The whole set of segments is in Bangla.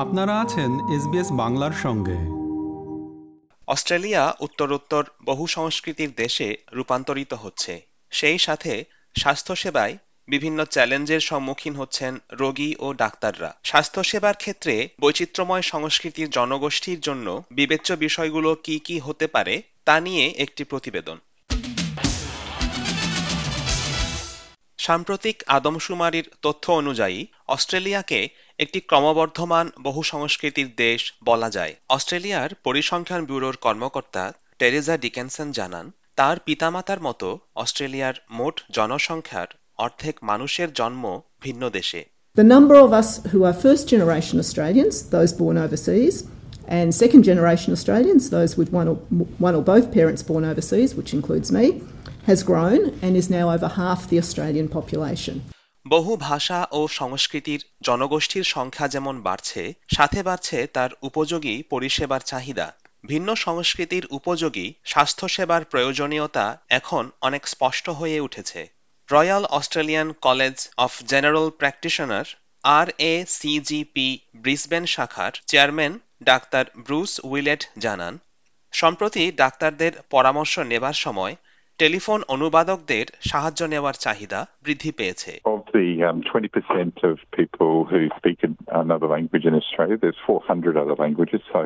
আপনারা আছেন এসবিএস বাংলার সঙ্গে। অস্ট্রেলিয়া উত্তরোত্তর বহু সংস্কৃতির দেশে রূপান্তরিত হচ্ছে। সেই সাথে স্বাস্থ্যসেবায় বিভিন্ন চ্যালেঞ্জের সম্মুখীন হচ্ছেন রোগী ও ডাক্তাররা। স্বাস্থ্যসেবার ক্ষেত্রে বৈচিত্র্যময় সংস্কৃতির জনগোষ্ঠীর জন্য বিবেচ্য বিষয়গুলো কি কি হতে পারে তা নিয়ে একটি প্রতিবেদন। সাম্প্রতিক আদমশুমারির তথ্য অনুযায়ী অস্ট্রেলিয়াকে একটি ক্রমবর্ধমান বহু সংস্কৃতির দেশ বলা যায় অস্ট্রেলিয়ার পরিসংখ্যান ব্যুরোর কর্মকর্তা টেরেজা ডিকেনসন জানান তার পিতামাতার মতো অস্ট্রেলিয়ার মোট জনসংখ্যার অর্ধেক মানুষের জন্ম ভিন্ন দেশে The number of us who are first generation Australians, those born overseas, and second generation Australians, those with one or, one or both parents born overseas, which includes me, has grown and is now over half the Australian population. বহু ভাষা ও সংস্কৃতির জনগোষ্ঠীর সংখ্যা যেমন বাড়ছে, সাথে বাড়ছে তার উপযোগী পরিষেবার চাহিদা ভিন্ন সংস্কৃতির উপযোগী স্বাস্থ্যসেবার প্রয়োজনীয়তা এখন অনেক স্পষ্ট হয়ে উঠেছে Royal Australian College of General Practitioner R A CGP Brisbane শাখার চেয়ারম্যান ডাক্তার ব্রুস উইলেট জানান, সম্প্রতি ডাক্তারদের পরামর্শ নেবার সময় টেলিফোন অনুবাদকদের সাহায্য নেওয়ার চাহিদা বৃদ্ধি পেয়েছে Of the um, 20% of people who speak another language in Australia, there's 400 other languages. So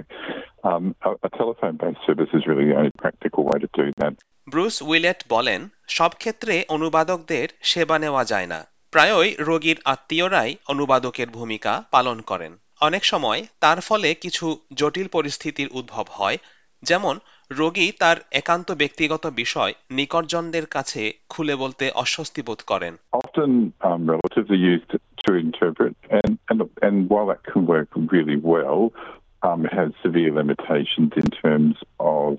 um, a, a telephone-based service is really the only practical way to do that. Bruce Willett বলেন সব ক্ষেত্রে অনুবাদকদের সেবা নেওয়া যায় না প্রায়ই রোগীর আত্মীয়রাই অনুবাদকের ভূমিকা পালন করেন অনেক সময় তার ফলে কিছু জটিল পরিস্থিতির উদ্ভব হয় যেমন রোগী তার একান্ত ব্যক্তিগত বিষয় নিকটজনদের কাছে খুলে বলতে অস্বস্তি বোধ করেন Often um, to interpret, and, really well, um, has severe limitations in terms of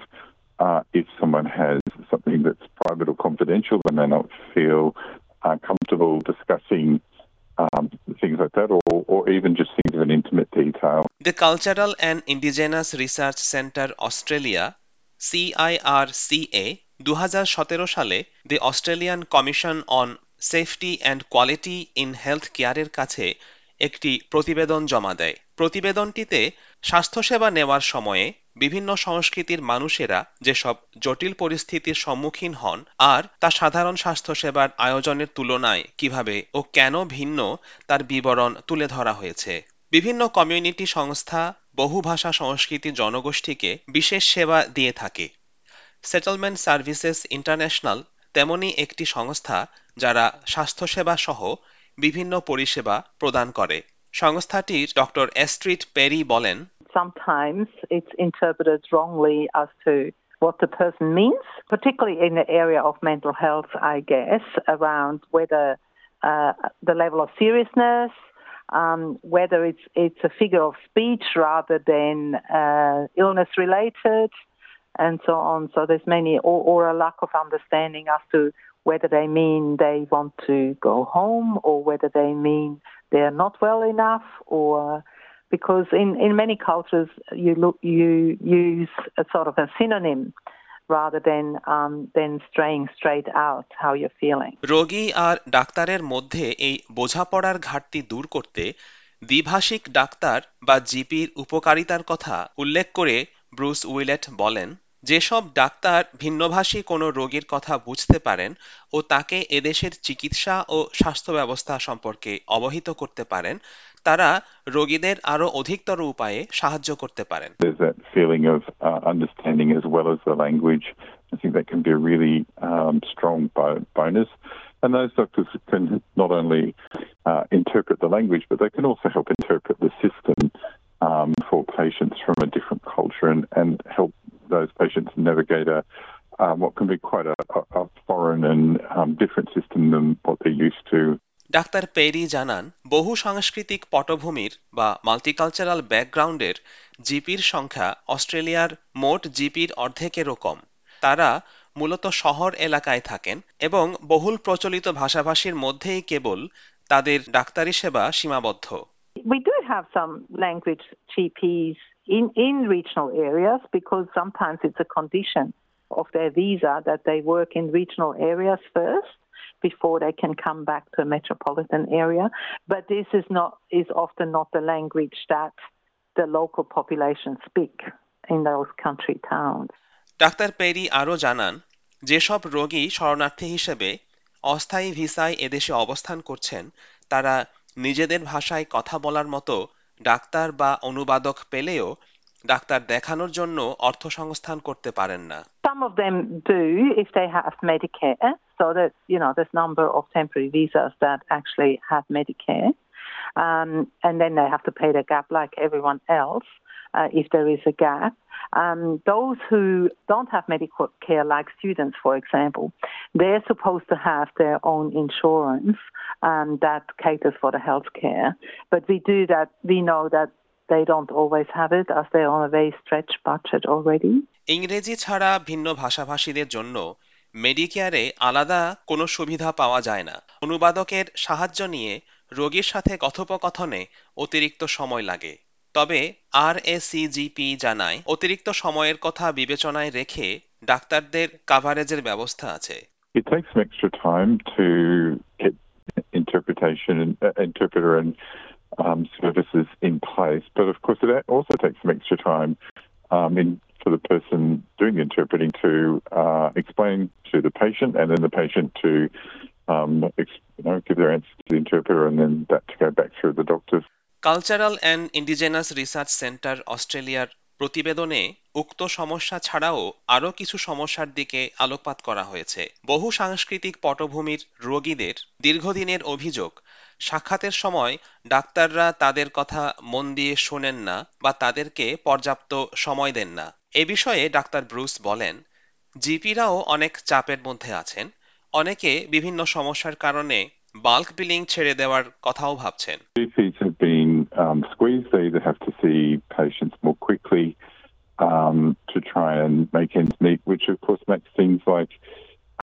uh, if someone has something that's private or confidential, they may not feel uh, comfortable discussing um, things like that, or, or even just things of an intimate detail. The Cultural and Indigenous Research Center Australia CIRCA, দু সালে the Australian Commission on Safety and Quality in Health কেয়ারের কাছে একটি প্রতিবেদন জমা দেয় প্রতিবেদনটিতে স্বাস্থ্যসেবা নেওয়ার সময়ে বিভিন্ন সংস্কৃতির মানুষেরা যেসব জটিল পরিস্থিতির সম্মুখীন হন আর তা সাধারণ স্বাস্থ্যসেবার আয়োজনের তুলনায় কীভাবে ও কেন ভিন্ন তার বিবরণ তুলে ধরা হয়েছে। বিভিন্ন কমিউনিটি সংস্থা বহু ভাষা সংস্কৃতি জনগোষ্ঠীকে বিশেষ সেবা দিয়ে থাকে। সেটেলমেন্ট সার্ভিসেস ইন্টারন্যাশনাল তেমনি একটি সংস্থা যারা স্বাস্থ্যসেবা সহ বিভিন্ন পরিষেবা প্রদান করে। সংস্থাটির ডক্টর এস্ট্রিট পেরি বলেন Sometimes it's interpreted wrongly as to what the person means, particularly in the area of mental health, I guess, around whether uh, the level of seriousness, um, whether it's it's a figure of speech rather than uh, illness related, and so on. So there's many, or, or a lack of understanding as to whether they mean they want to go home or whether they mean they're not well enough or because in, in many cultures you look you use a sort of a synonym rather than um, than straying straight out how you're feeling. রোগী আর ডাক্তারের মধ্যে এই বোঝাপড়ার ঘাটতি দূর করতে দ্বিভাষিক ডাক্তার বা জিপির উপকারিতার কথা উল্লেখ করে ব্রুস উইলেট বলেন যেসব ডাক্তার ভিন্নভাষী কোনো রোগীর কথা বুঝতে পারেন ও তাকে এদেশের চিকিৎসা ও স্বাস্থ্য ব্যবস্থা সম্পর্কে অবহিত করতে পারেন তারা রোগীদের আরও অধিকতর উপায়ে সাহায্য করতে পারেন uh. I think that can be a really um, strong bo- bonus. And those doctors can not only uh, interpret the language, but they can also help interpret the system um, for patients from a different culture and, and help those patients navigate a um, what can be quite a, a, foreign and um, different system than what they're used to. ডাক্তার পেরি জানান বহু সাংস্কৃতিক পটভূমির বা মাল্টিকালচারাল ব্যাকগ্রাউন্ডের জিপির সংখ্যা অস্ট্রেলিয়ার মোট জিপির অর্ধেকেরও কম তারা মূলত শহর এলাকায় থাকেন এবং বহুল প্রচলিত ভাষাভাষীর মধ্যেই কেবল তাদের ডাক্তারি সেবা সীমাবদ্ধ We do have some language GPs in, in regional areas because sometimes it's a condition of their visa that they work in regional areas first before they can come back to a metropolitan area. But this is not is often not the language that the local population speak in those country towns. ডাক্তার পেরি আরও জানান যেসব রোগী শরণার্থী হিসেবে অস্থায়ী ভিসায় এদেশে অবস্থান করছেন তারা নিজেদের ভাষায় কথা বলার মতো ডাক্তার বা অনুবাদক পেলেও ডাক্তার দেখানোর জন্য অর্থ সংস্থান করতে পারেন না Some of them do if they have Medicare. So that you know, there's number of temporary visas that actually have Medicare, um, and then they have to pay the gap like everyone else uh, if there is a gap. Um, those who don't have medical care, like students, for example, they're supposed to have their own insurance um, that caters for the health care. But we do that. We know that they don't always have it as they're on a very stretched budget already. ইংরেজি ছাড়া ভিন্ন ভাষাভাষীদের জন্য মেডিকেয়ারে আলাদা কোনো সুবিধা পাওয়া যায় না অনুবাদকের সাহায্য নিয়ে রোগীর সাথে কথোপকথনে অতিরিক্ত সময় লাগে তবে আর এসিজিপি জানায় অতিরিক্ত সময়ের কথা বিবেচনায় রেখে ডাক্তারদের কাভারেজের ব্যবস্থা আছে It takes time to uh, um, services in place, but of course it also takes some extra time um, in, for the person doing the interpreting to uh, explain to the patient and then the patient to um, you know give their answer to the interpreter and then that to go back through the doctors. Cultural and indigenous research centre অস্ট্রেলিয়ার প্রতিবেদনে উক্ত সমস্যা ছাড়াও আরও কিছু সমস্যার দিকে আলোকপাত করা হয়েছে। বহু সাংস্কৃতিক পটভূমির রোগীদের দীর্ঘদিনের অভিযোগ, সাক্ষাতের সময় ডাক্তাররা তাদের কথা মন দিয়ে শোনেন না বা তাদেরকে পর্যাপ্ত সময় দেন না। এ বিষয়ে ডাক্তার ব্রুস বলেন, জিপিরাও অনেক চাপের মধ্যে আছেন, অনেকে বিভিন্ন সমস্যার কারণে বাল্ক বিলিং ছেড়ে দেওয়ার কথাও ভাবছেন। Um, squeezed. They either have to see patients more quickly um, to try and make ends meet, which of course makes things like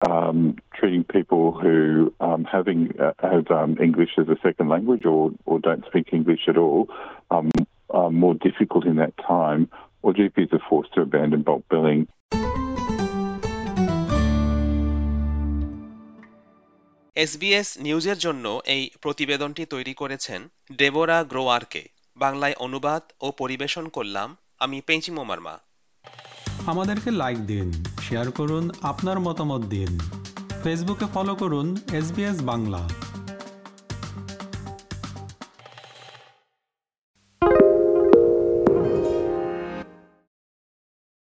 um, treating people who um, having uh, have um, English as a second language or, or don't speak English at all um, more difficult in that time, or GPs are forced to abandon bulk billing. SBS নিউজের জন্য এই প্রতিবেদনটি তৈরি করেছেন ডেবোরা গ্রোয়ারকে। বাংলায় অনুবাদ ও পরিবেশন করলাম আমি পেঞ্চি মোমারমা আমাদেরকে লাইক দিন শেয়ার করুন, আপনার মতামত দিন। ফেসবুকে ফলো করুন এসবিএস বাংলা।